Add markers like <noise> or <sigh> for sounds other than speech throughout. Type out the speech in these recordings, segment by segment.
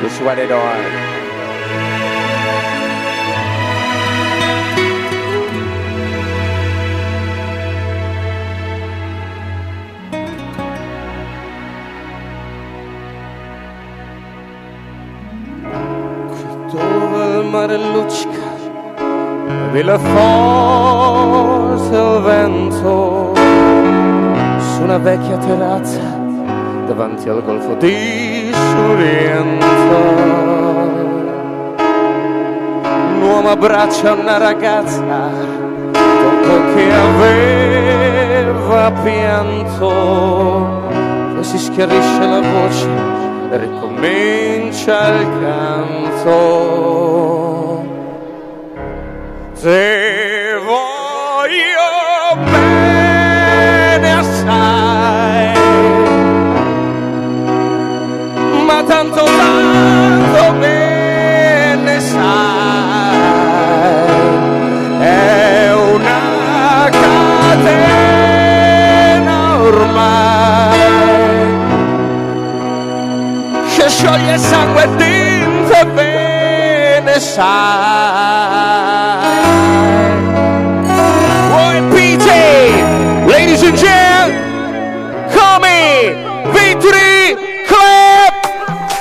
That's what it il mare luccica il vento. Su una vecchia terrazza davanti al golfo di Sorrento. Un uomo abbraccia una ragazza dopo che aveva pianto. Poi si schiarisce la voce e ricomincia il canto. Se che scioglie sangue dentro e bene sai Roy PJ ladies and gentlemen come Victory Club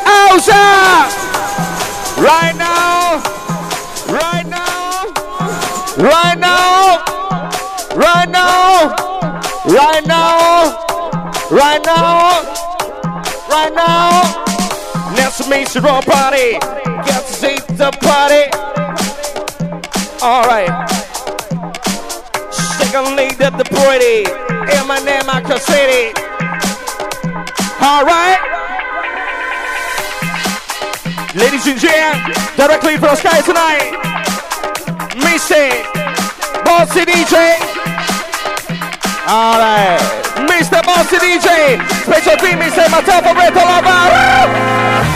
Hausa right now right now right now right now right now right now right now let's meet your own party get to see the party. All right. Second lead at the party Eminem I can city all right. Ladies and gentlemen directly from the sky tonight Missy Bossy DJ all right. Mr. Bossy DJ special team Mr. Matteo Fabretto Lavaro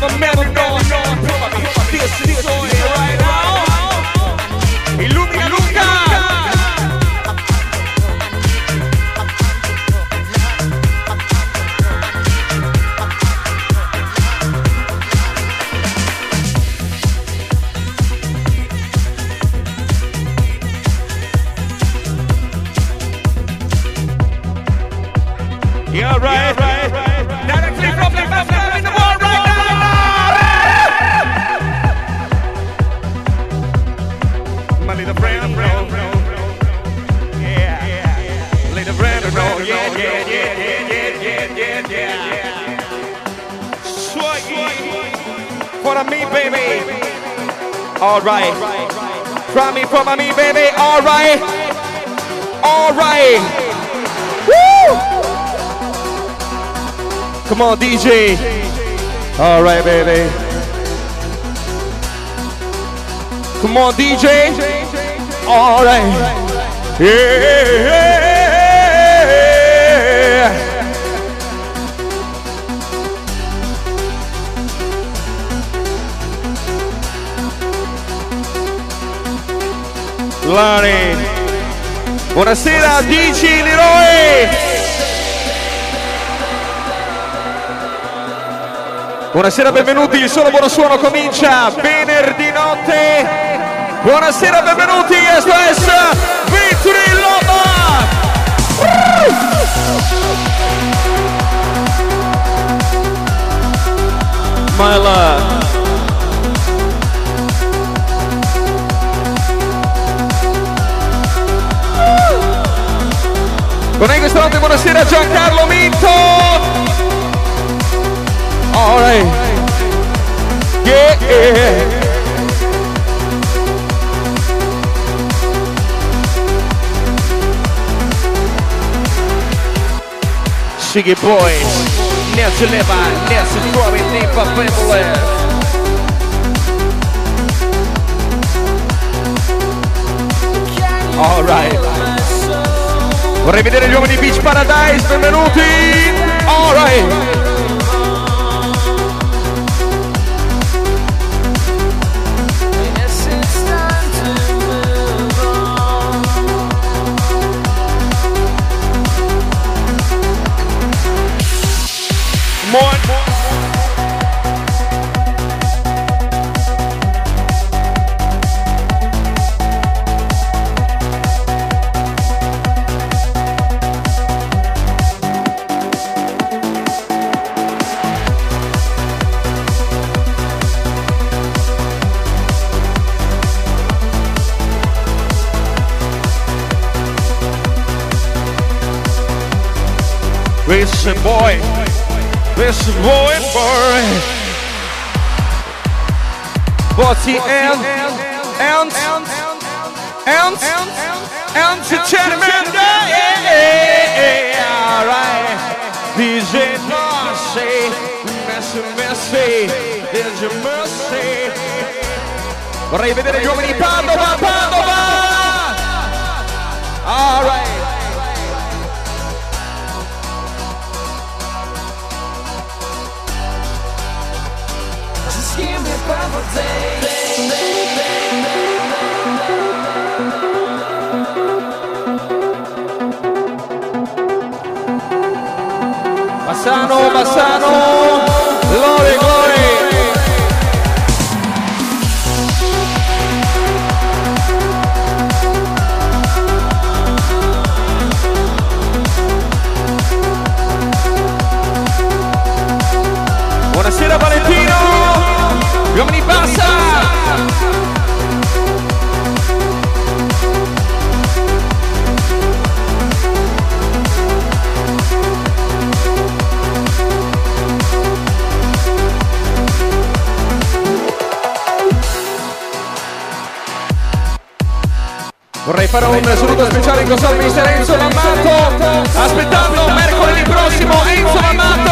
never met a This is all. DJ. All right, baby. Come on, DJ. All right. Yeah. Lani. Buonasera, DC Leroy. Buonasera, benvenuti, il solo buono suono comincia venerdì notte. Buonasera, benvenuti, SOS Victory Loma. My love. Con noi questa notte buonasera Giancarlo Minto alright. Yeah, yeah. Shiggy boys, Nancy Levan, Nancy Stormy, Nipa Pimble. Alright. Vorrei vedere gli uomini di Beach Paradise, benvenuti! Alright! This boy, this boy, boy. What's he and and and and to gentlemen? Yeah, yeah, alright. DJ mercy. messy, mercy. There's your mercy. Vorrei vedere i giovani Padova, Padova. Alright. Bassano, Bassano, Fare un saluto speciale in al mister Enzo Lammato Aspettando mercoledì prossimo Enzo Lammato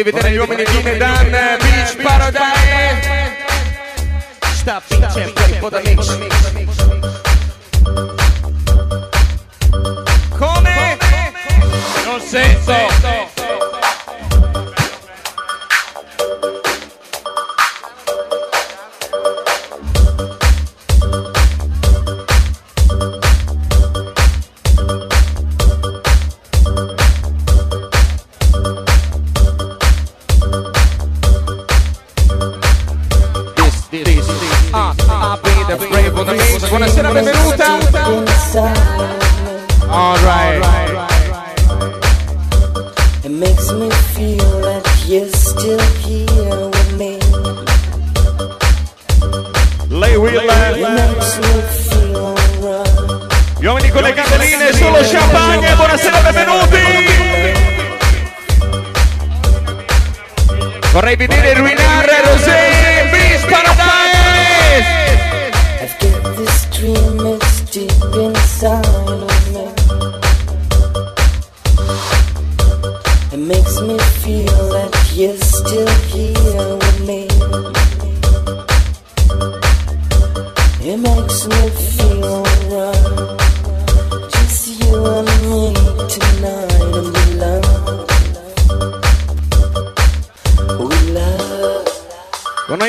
Vorrei vedere gli uomini di Nedan Beach Paradise Sta pinche po' da mix Come? Non sento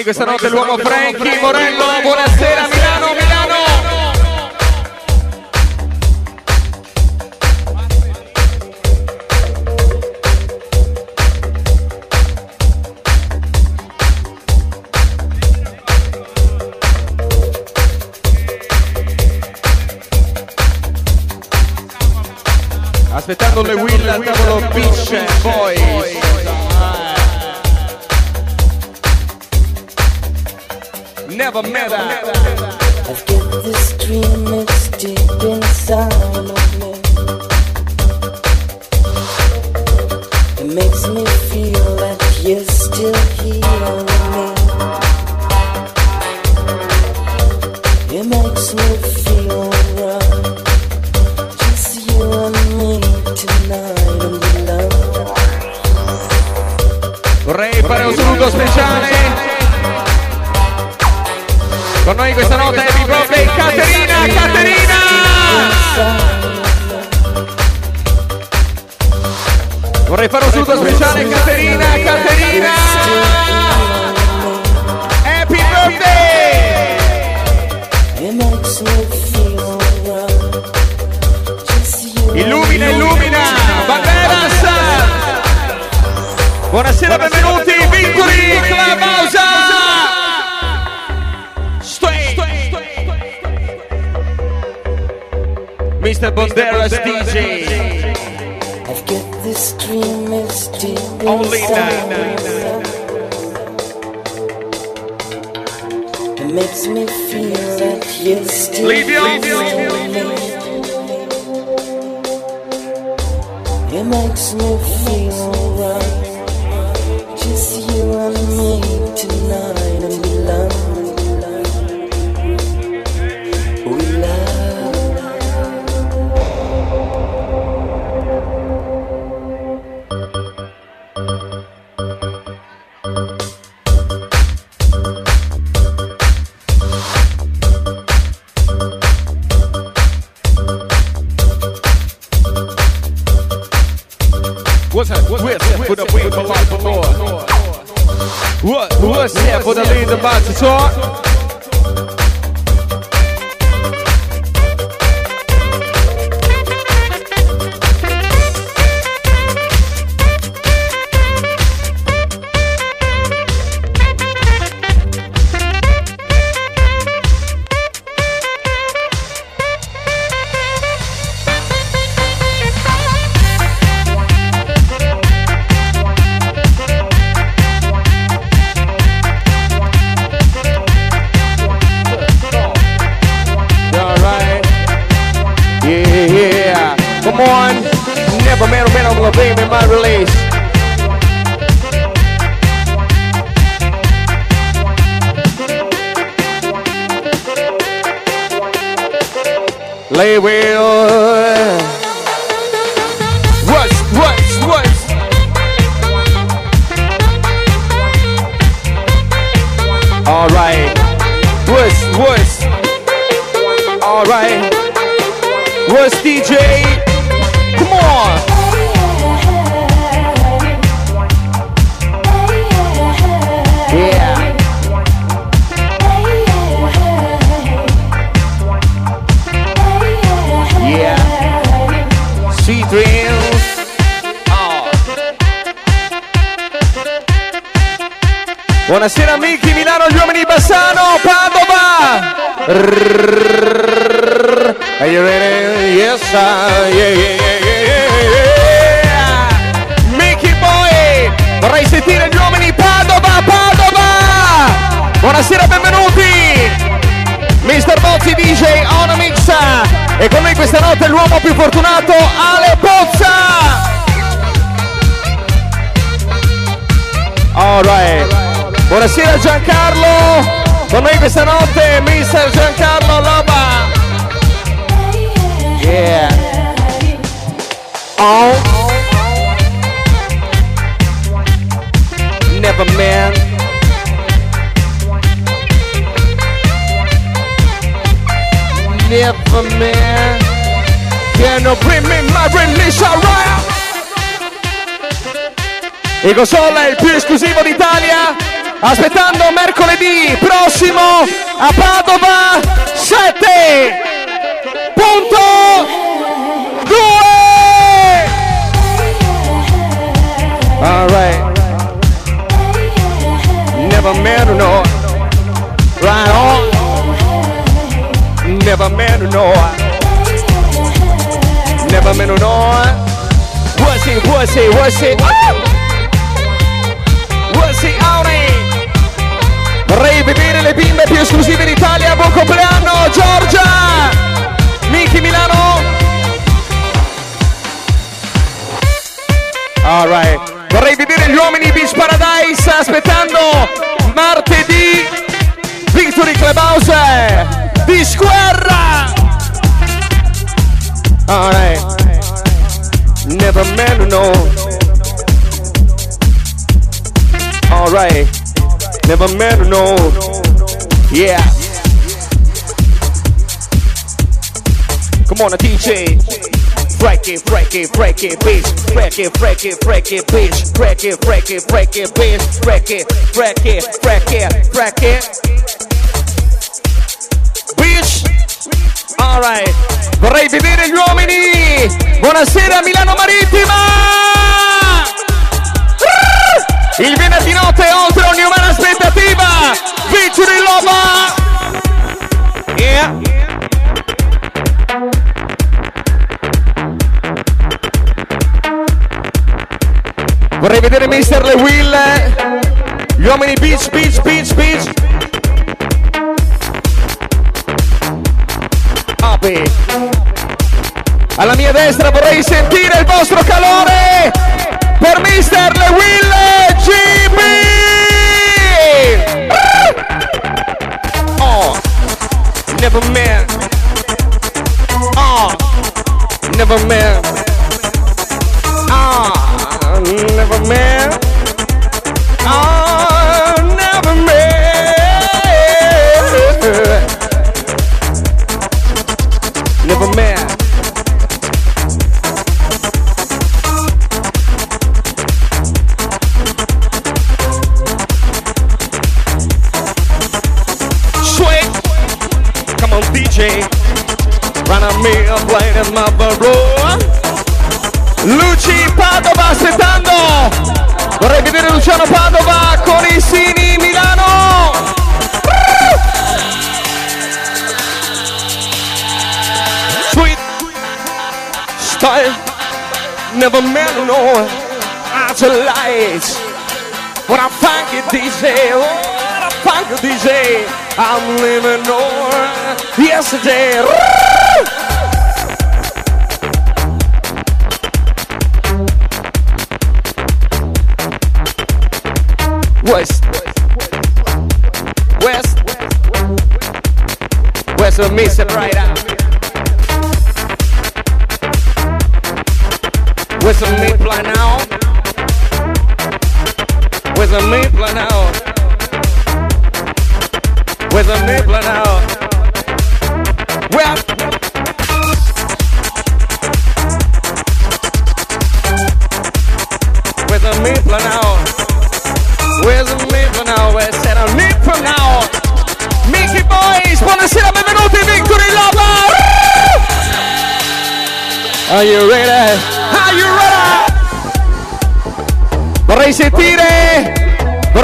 noi questa notte l'uomo Frankie Morello, buonasera Milano, Milano! Aspettando le will, tavolo pitch, poi... makes me feel that you're still Livio. here. It makes me feel alright. Just Are you ready? Yes, I, yeah, yeah, yeah, yeah. Mickey Boy, vorrei sentire gli uomini Padova, Padova. Buonasera, benvenuti. Mr. Bozzi DJ Onamix e con noi questa notte l'uomo più fortunato Ale Pozza. Alright. Buonasera Giancarlo. Con noi questa notte Mr. Giancarlo Loba. Yeah. Oh. Never man. Never man. Can you bring me my release around? Ecosol è il più esclusivo d'Italia. Aspettando mercoledì prossimo a Padova 7 punto 2 Alright Never met no. Right on. Never met no. Never met no. What's it, what's it, what's it Vorrei vedere le bimbe più esclusive d'Italia. Buon compleanno, Giorgia! Miki Milano! Alright. Vorrei vedere gli uomini Beach Paradise aspettando martedì Victory Clubhouse di Squarra! Alright. Never met no. Alright. Never met her, no. Yeah. Come on, a DJ. break it, break it, break it, bitch. Break it, break it, break it, bitch. Break it, break it, break it, bitch. Break it, break it, break it, break it. Bitch. Alright. Vorrei vedere gli uomini. Buonasera Milano Marittima. Il venerdì notte oltre ogni umana aspettativa. Vicini Loba. Yeah. Vorrei vedere Mister Le Will. Gli uomini beach, beach, beach, beach. Api. Alla mia destra vorrei sentire il vostro calore per Mister Le Will GB. Oh, never man. Oh, never man. Ah, never man. My Luci Padova aspettando vorrei vedere Luciano Padova con i Sini Milano. Sweet style never met no after lights What a funky DJ what a funky DJ I'm living on yesterday West will miss it right out. West will meet plan out.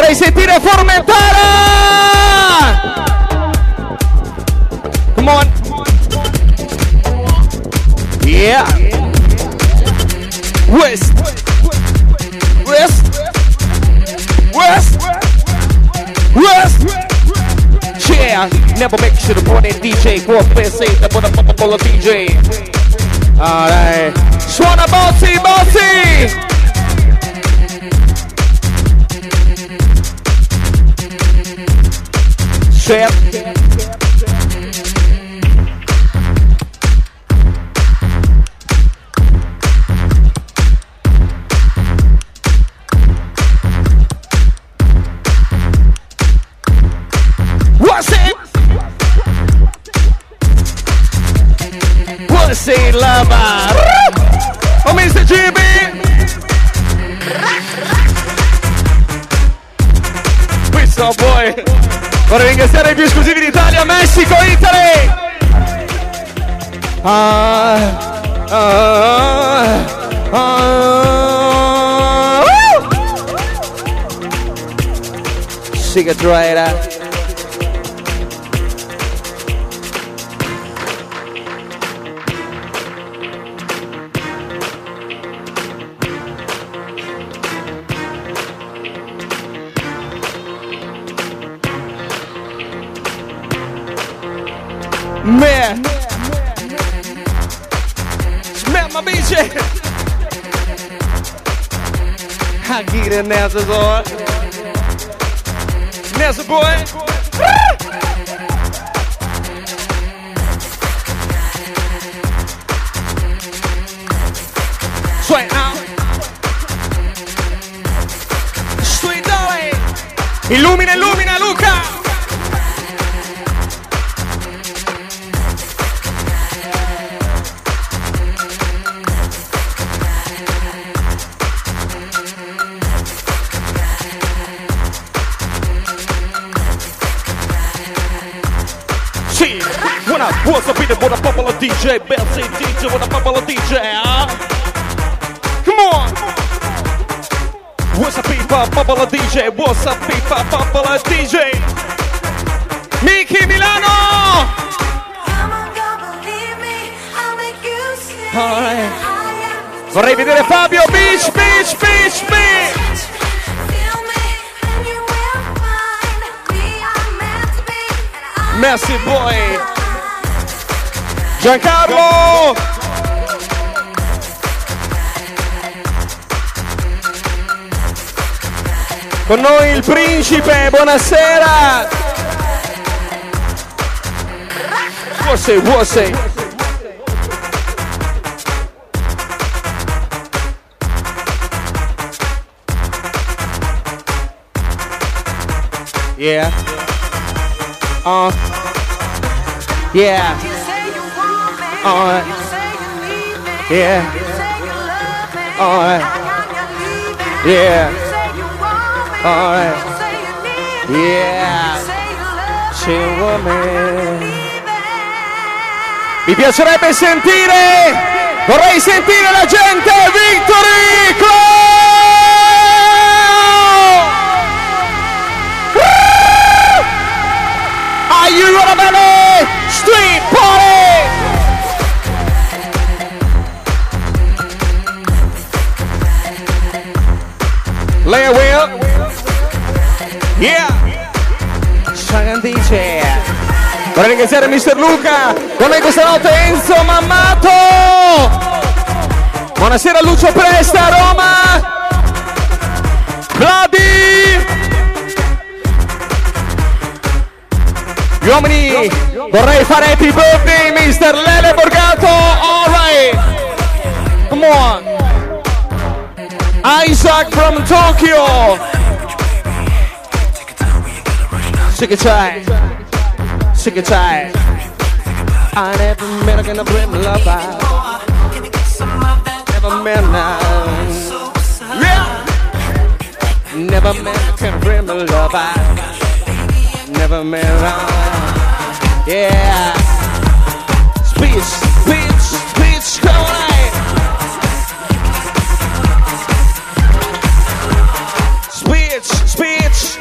Vorrei sentire Formentara! Come on! Yeah! West! West! West! West! Yeah! Never make sure put in DJ, go up and say bubble of DJ. Alright. Suona Bozzi, Bozzi! Chef. What's it? What's it? Oh, Mr. GB! Boy! Vorrei ringraziare i più esclusivi d'Italia, Messico, Italy! Ah, ah, ah, woo! Cigarette. Man. Smell my bitch. I get it now, boy. Nessa boy. Sweat now. Sweet darling. Illumina, illumina, On, what's up in the what a popular DJ, Belsy DJ, what a popular DJ, huh? Come on. What's up, people, popular DJ? What's up, people, popular DJ? Miki Milano! Alright. Vorrei vedere Fabio Beach, Beach, Beach, Beach! Merci boy! Giancarlo! Con noi il principe, buonasera! What's it? Yeah. Uh. Yeah. Uh. Yeah. Alright. Yeah. Alright. Yeah. She woman. Mi piacerebbe sentire, vorrei sentire la gente, Victory Club! Are you ready? Street party! Lea Will. Yeah. Shagan dice. Vorrei ringraziare Mister Luca. Con noi questa notte Enzo Mammato. Buonasera Lucio Presta, Roma. Vladi. Gli uomini, vorrei fare happy birthday, Mister Lele Borgato. All right. Come on. Isaac from Tokyo. Sick it tight. Sick it tight. I never met a gonna bring me love out. Never met none. Yeah. Never met a gonna bring me love out. Never met none. Yeah. Speech, speech, speech, come on.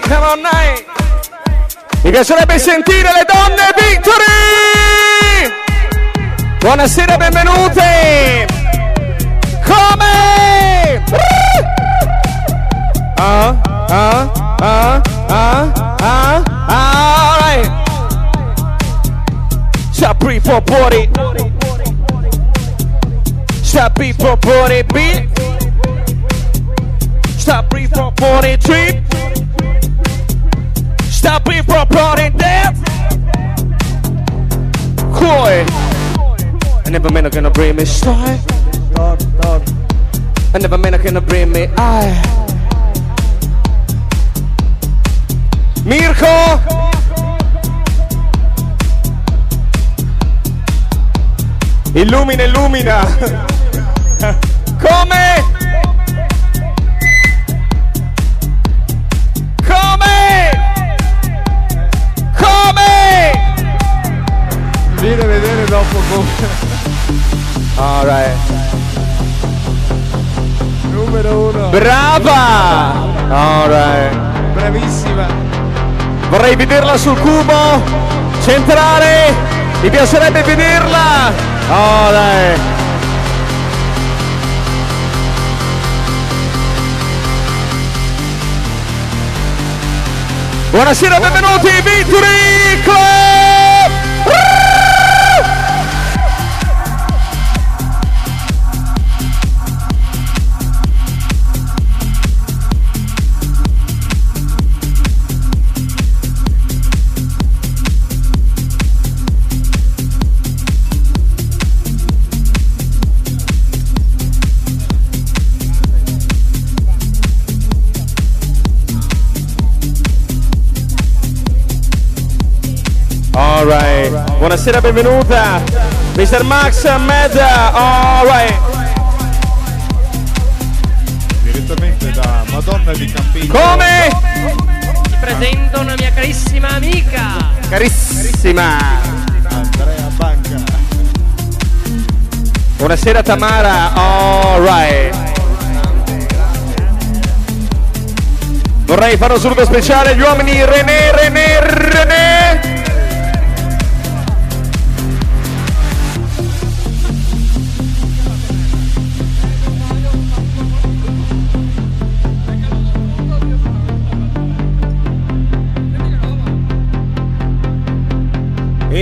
Come on night. Mi piacerebbe sentire le donne Victory! Buonasera, benvenute! Come? Ah, ah, ah, ah, ah, ah, alright. Sapri popori. Sapri popori beat. Sapri popori trip. Stop me from putting death. Coy. I never meant I gonna bring me style. I never meant I gonna bring me I. Mirko. Illumina, illumina. <laughs> Come? Alright. Numero uno. Brava! Alright. Bravissima. Vorrei vederla sul cubo. Centrale. Mi piacerebbe vederla. Alright. Buonasera, benvenuti, Victory Club! buonasera, benvenuta. Mr. Max Med, alright. Direttamente da Madonna di Campiglio. Come? Ti presento una mia carissima amica. Carissima. Andrea Banca. Buonasera Tamara, alright. Vorrei fare un saluto speciale agli uomini René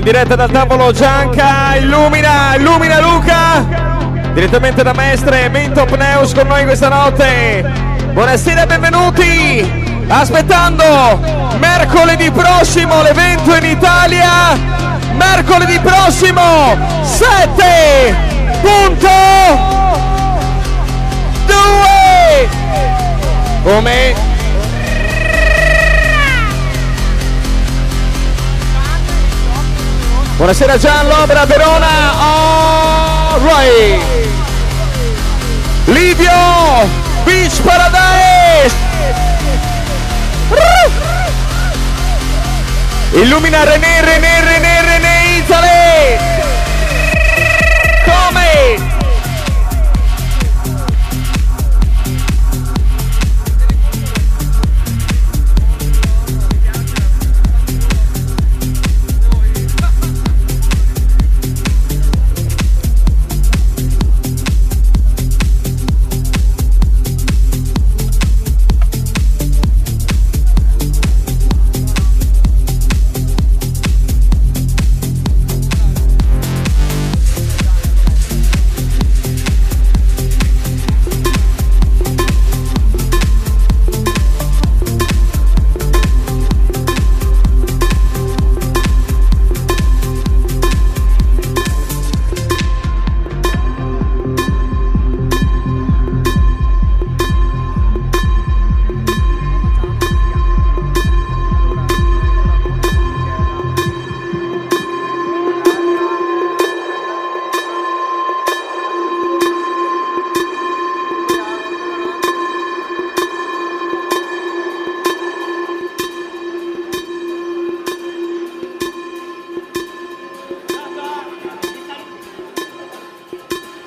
diretta dal tavolo Gianca, illumina, illumina Luca. Direttamente da Mestre, Minto Pneus con noi questa notte. Buonasera benvenuti. Aspettando mercoledì prossimo l'evento in Italia. Mercoledì prossimo 7 punto 2 come Buonasera Gianlobra Verona. All right. Livio Beach Paradise. Illumina René, René, René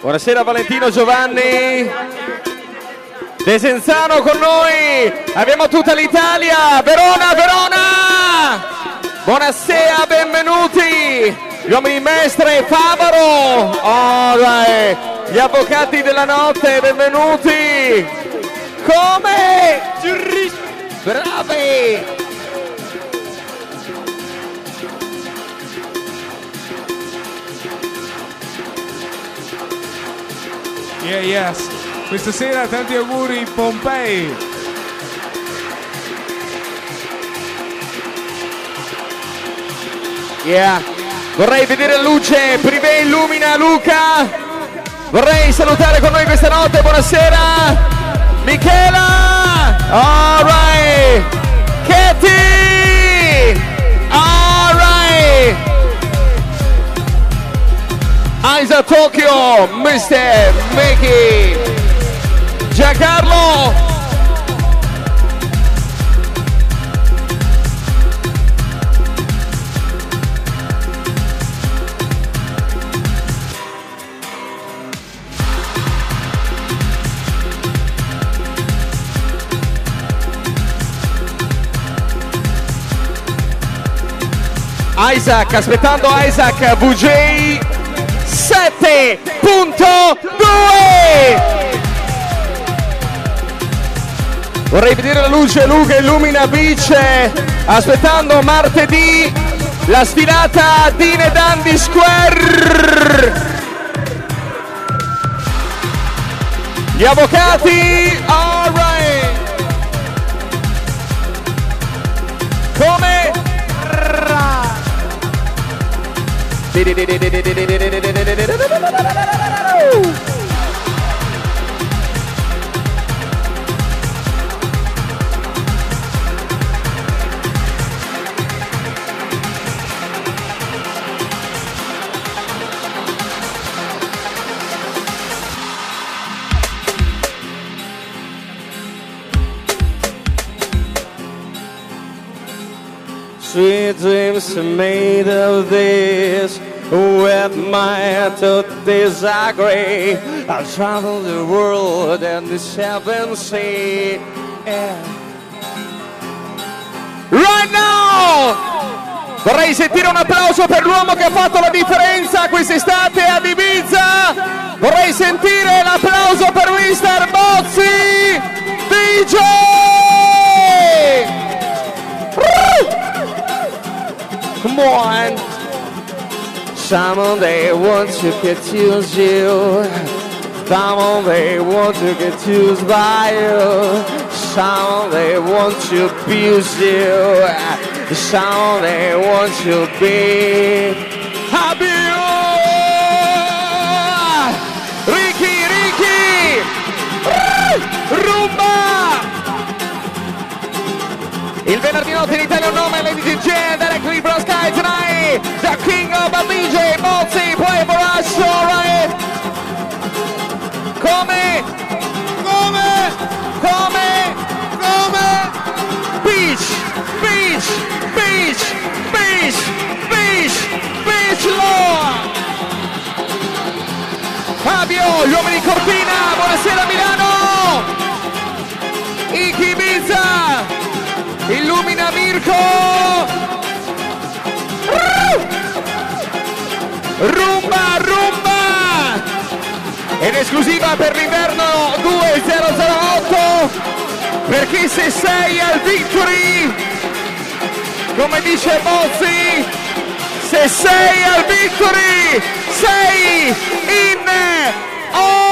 Buonasera Valentino Giovanni. Desenzano con noi. Abbiamo tutta l'Italia. Verona, Verona. Buonasera, benvenuti. Gli uomini mestre Favaro. Alright. Gli avvocati della notte, benvenuti. Come? Bravi. Yeah, yes. Questa sera tanti auguri Pompei. Yeah. Vorrei vedere luce, Privé illumina Luca. Vorrei salutare con noi questa notte, buonasera. Michela. Alright. Katie. Isa Tokyo, Mr. Mickey. Giancarlo. Isaac, aspettando Isaac, VJ 7.2 Vorrei vedere la luce, Luca illumina Beach, aspettando martedì la sfilata Dine Dandy Square. Gli avvocati, alright. Sweet dreams are made of this. With my to disagree, I've traveled the world and the seven sea. Yeah. Right now! Vorrei sentire un applauso per l'uomo che ha fatto la differenza quest'estate ad Ibiza. Vorrei sentire l'applauso per Mr. Bozzi DJ. Come on. They want to get used you. They want to get used by you. They want to abuse you. Someone they want to be happy. Ricky, Ricky! Rumba! Il venerdì notte in Italia un nome, ladies and gentlemen, directly from Sky tonight, the king of the DJ, Mozzi, play for us, alright? Come? Come? Come? Come? Beach, beach, beach, beach, beach, beach, Lord! Fabio, gli uomini Cortina, buonasera Milano! Iki Ibiza! Illumina Mirko! Rumba, rumba! Ed esclusiva per l'inverno 2008 perché se sei al Victory, come dice Bozzi, se sei al Victory, sei in Olina!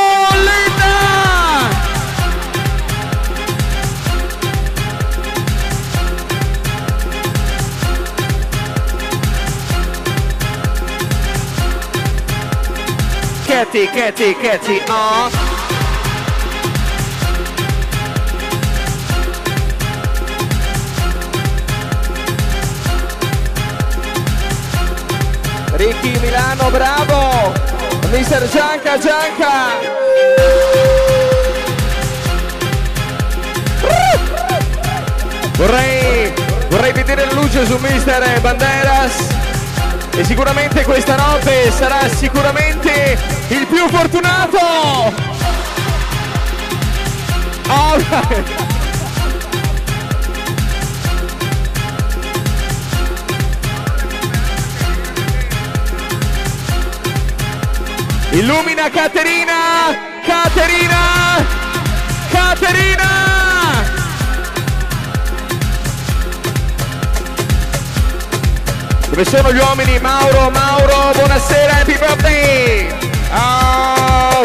Katy, Katy, Katy, ah. Ricky Milano, bravo! Mister Gianca, Gianca! Vorrei, vorrei vedere luce su Mister Banderas e sicuramente questa notte sarà sicuramente il più fortunato. Alright. Illumina Caterina! Caterina! Caterina! Dove sono gli uomini? Mauro, Mauro, buonasera, happy birthday! Ah,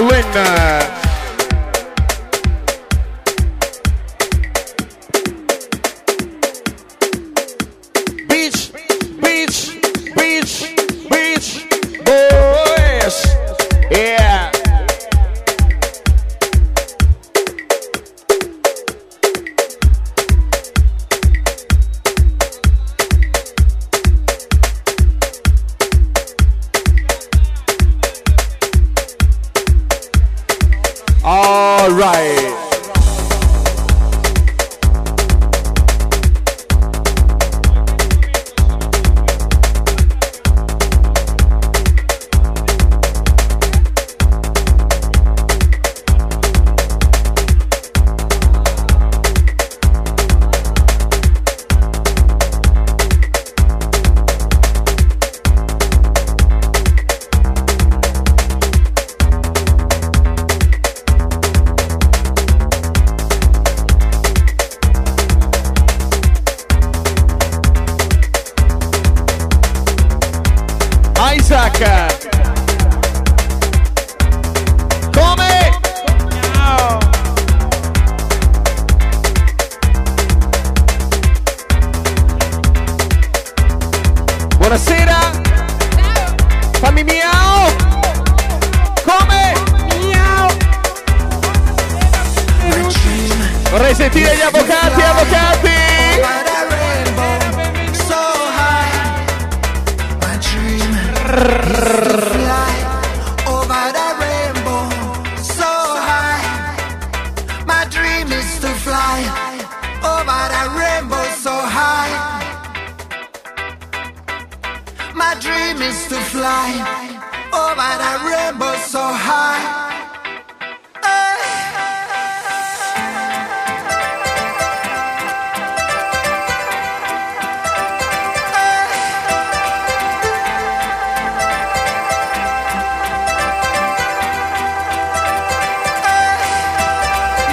dream is to fly over that rainbow so high.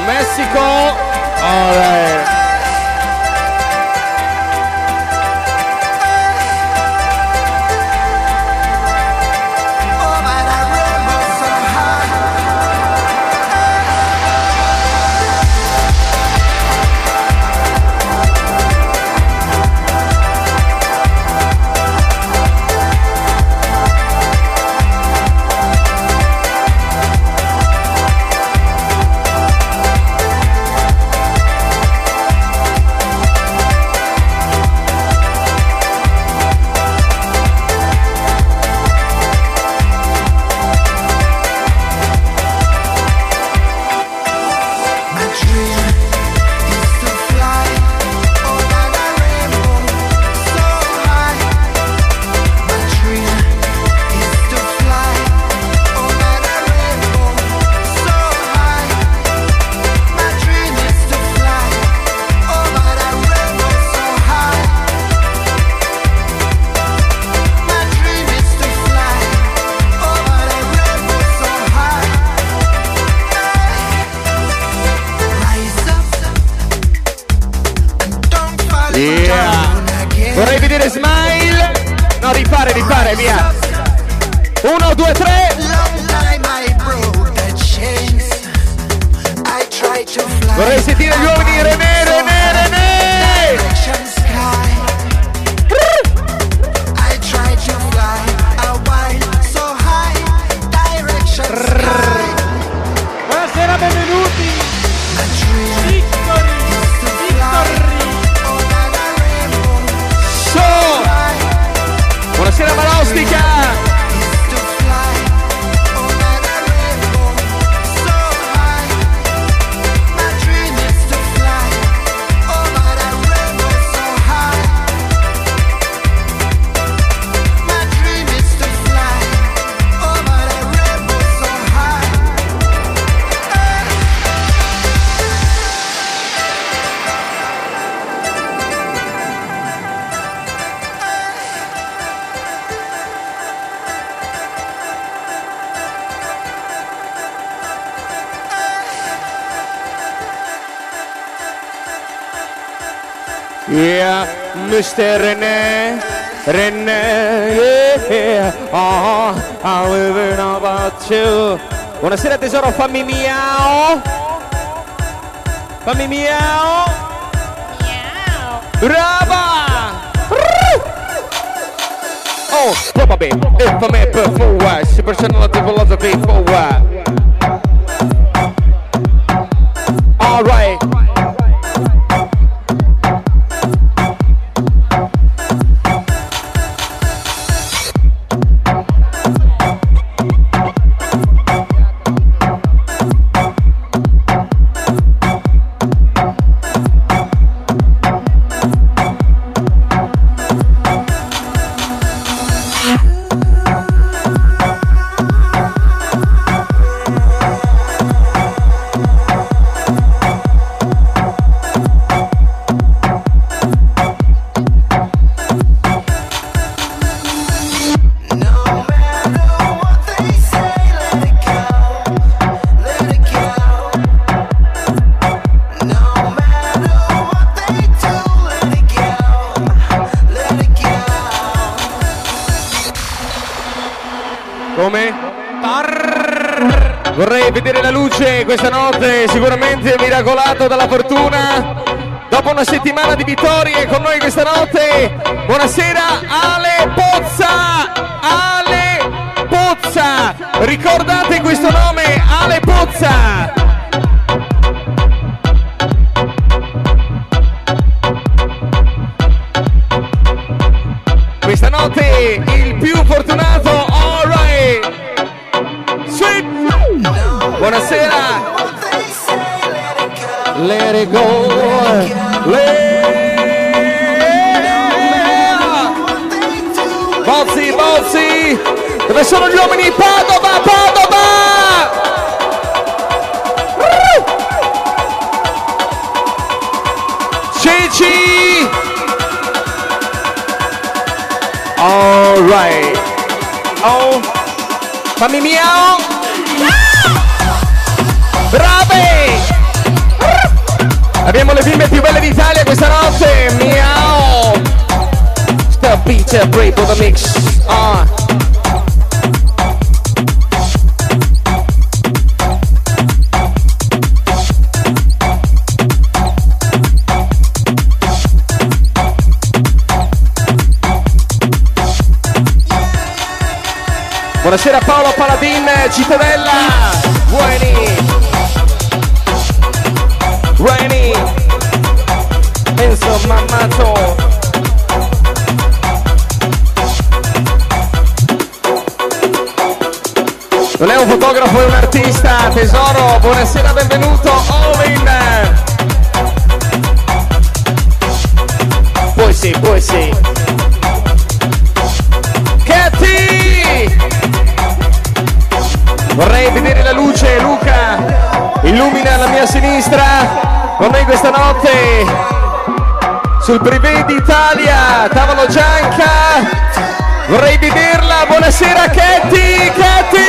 Mexico. All right. gli uomini René René Mr. René, René, yeah, ah, yeah. oh, I'm living about you. Buonasera tesoro, fammi miau. Fammi miau. Brava! Oh, probably, if I may perform well, she personality philosophy for what? Alright. regalato dalla fortuna. Dopo una settimana di vittorie con noi questa notte, buonasera Ale Pozza! Ale Pozza! Ricordate questo nome, Ale Pozza! Fammi miau. Brave. Abbiamo le bimbe più belle d'Italia questa notte. Miau. Stop beat for the mix. Ah. Buonasera Paolo Paladin, Cittadella. Buoni. Buoni. Enzo Mammato. Non è un fotografo, è un artista, tesoro, buonasera, benvenuto, Owen. Poi sì, poi sì. Vorrei vedere la luce, Luca, illumina la mia sinistra, con noi questa notte, sul privé d'Italia, tavolo Gianca, vorrei vederla, buonasera Katy, Katy!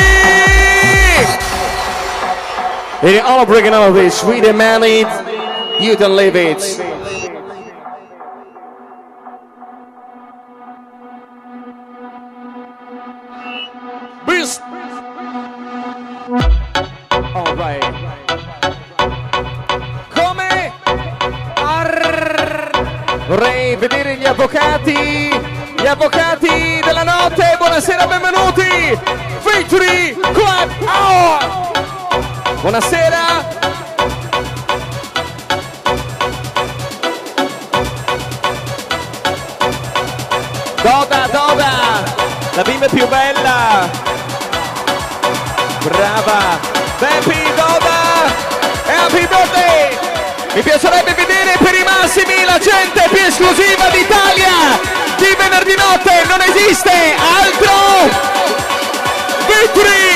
And all this, we demand it, you don't live it. Victory Club Hour! Buonasera! Doda, Doda! La bimba più bella! Brava! Happy Doda! E happy birthday! Mi piacerebbe vedere per i massimi la gente più esclusiva d'Italia! Di venerdì notte non esiste altro! Victory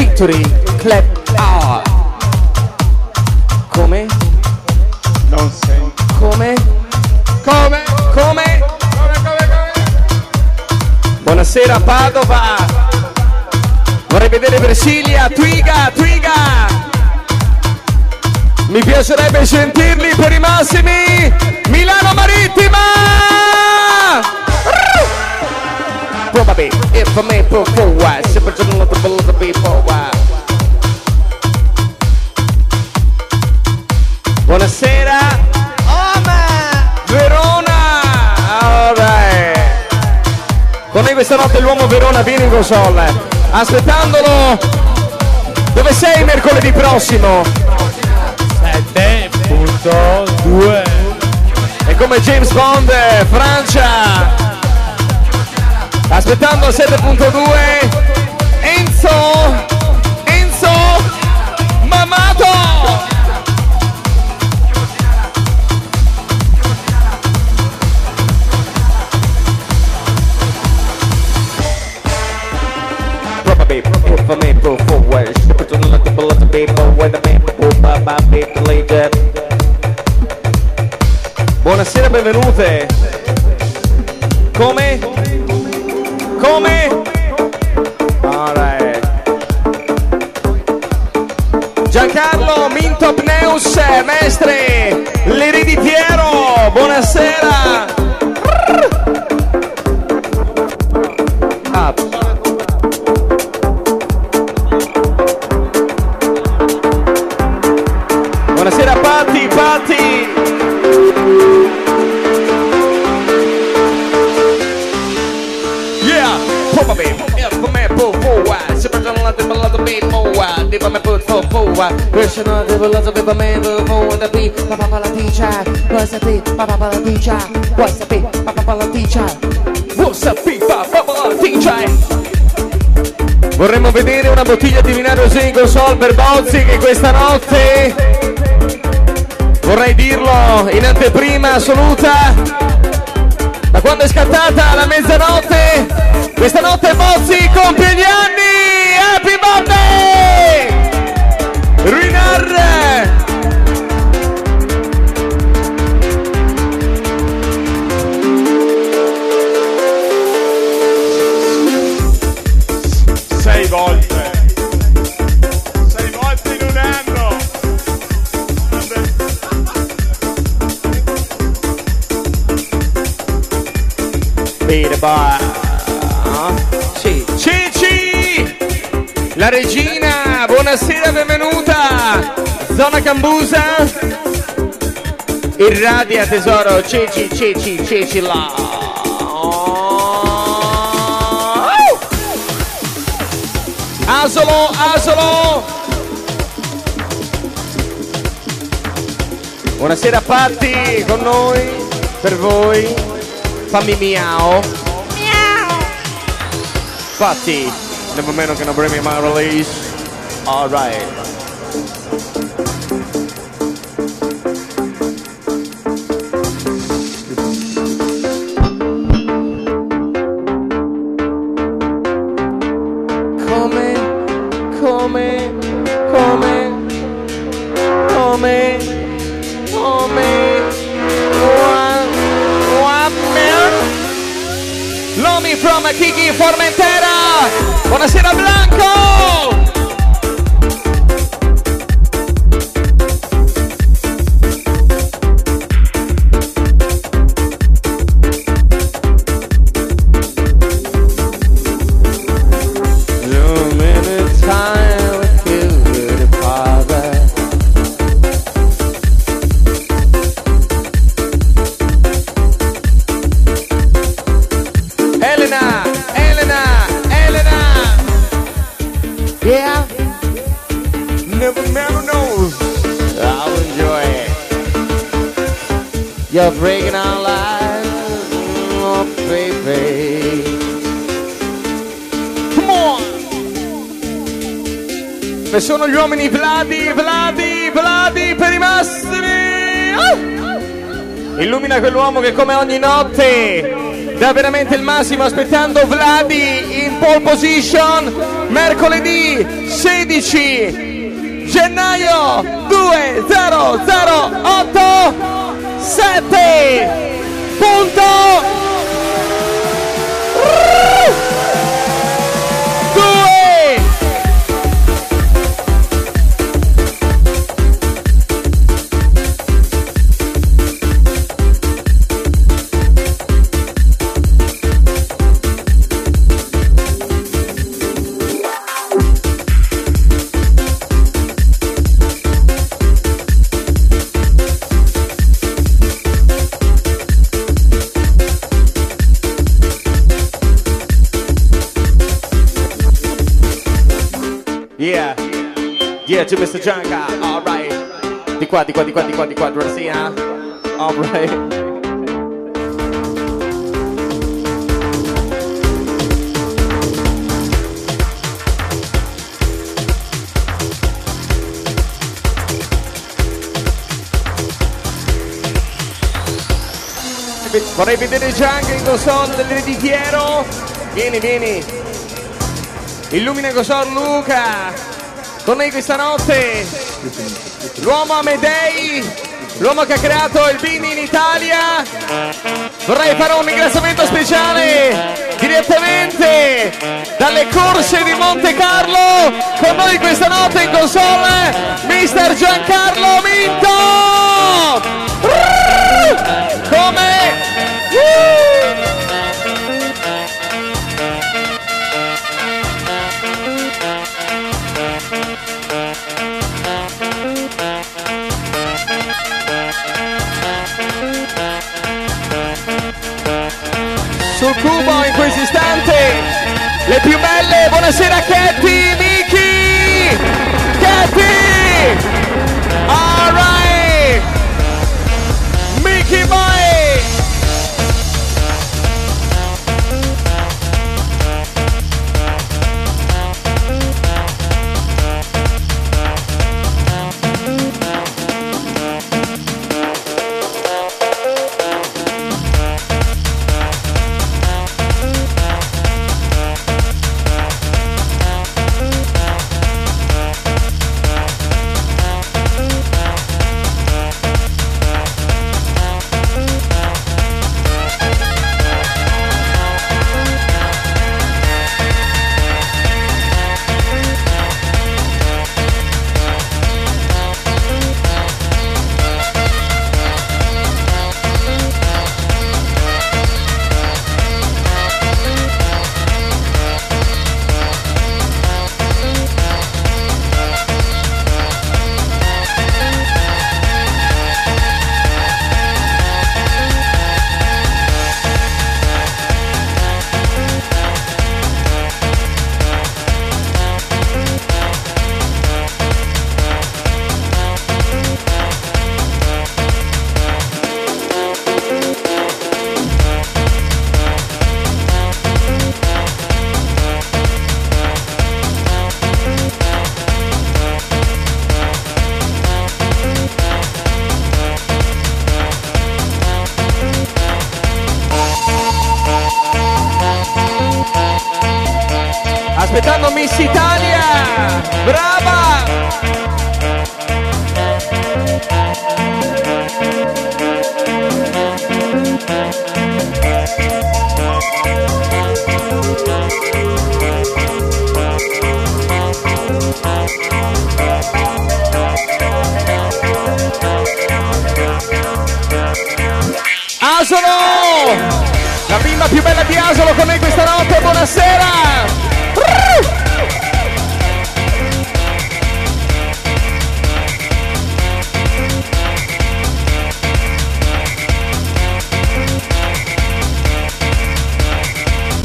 Victory Club Hour. Come? Non sento. Come? Come? Come? Buonasera Padova! Vorrei vedere Versilia, Twiga, Twiga! Mi piacerebbe sentirli per i massimi! Milano Marittima! Probably, if I may put forward, super general the of the people. Buonasera. Verona. Alright. Con noi questa notte l'uomo Verona viene in console. Aspettandolo. Dove sei mercoledì prossimo? 7.2 È come James Bond, Francia. Aspettando al 7.2. Enzo. Enzo. Mamato. Put for me, put forward. Ship it to the people when the man put by my people later. Buonasera, benvenute. Come? Come? Alright. Giancarlo Mintopneus, mestre, l'ereditiero, buonasera. Be forward, if I put for forward, personal devil let them be man for the beat, papa papa la teacher, what's beat, papa papa la teacher, what's beat, papa papa la teacher, what's the beat, papa papa la teacher. Vorremmo vedere una bottiglia di vino rosé in console per Bozzi che questa notte vorrei dirlo in anteprima assoluta da quando è scattata la mezzanotte questa notte Bozzi compie gli anni happy birthday Ruinar Sei volte. Sei volte in un anno. Bene. La regina, buonasera, benvenuta! Zona Cambusa? Irradia tesoro, Cici, Cici, Cici là! Asolo, Asolo! Buonasera Patti, con noi, per voi. Fammi miau. Miau. Patti, nel meno che non premi mai release. Alright. Come, come, come, come, come, one, one man. Lomi from Kiki Formentera. Buonasera Blanco. E sono gli uomini Vladi, Vladi, Vladi per i massimi! Oh! Illumina quell'uomo che come ogni notte dà veramente il massimo aspettando Vladi in pole position mercoledì 16 gennaio 2008 7 punto Yeah, to Mr. Junka. Alright. Di qua, di qua, di qua, di qua, di qua, Drasina. Alright. Vorrei vedere già anche del di Piero. Vieni, vieni. Illumina in console Luca. Con noi questa notte. L'uomo Amedei. L'uomo che ha creato il Bini in Italia. Vorrei fare un ringraziamento speciale direttamente dalle corse di Monte Carlo. Con noi questa notte in console Mister Giancarlo Minto. Come? Cubo in questo istante. Le più belle, buonasera Katy,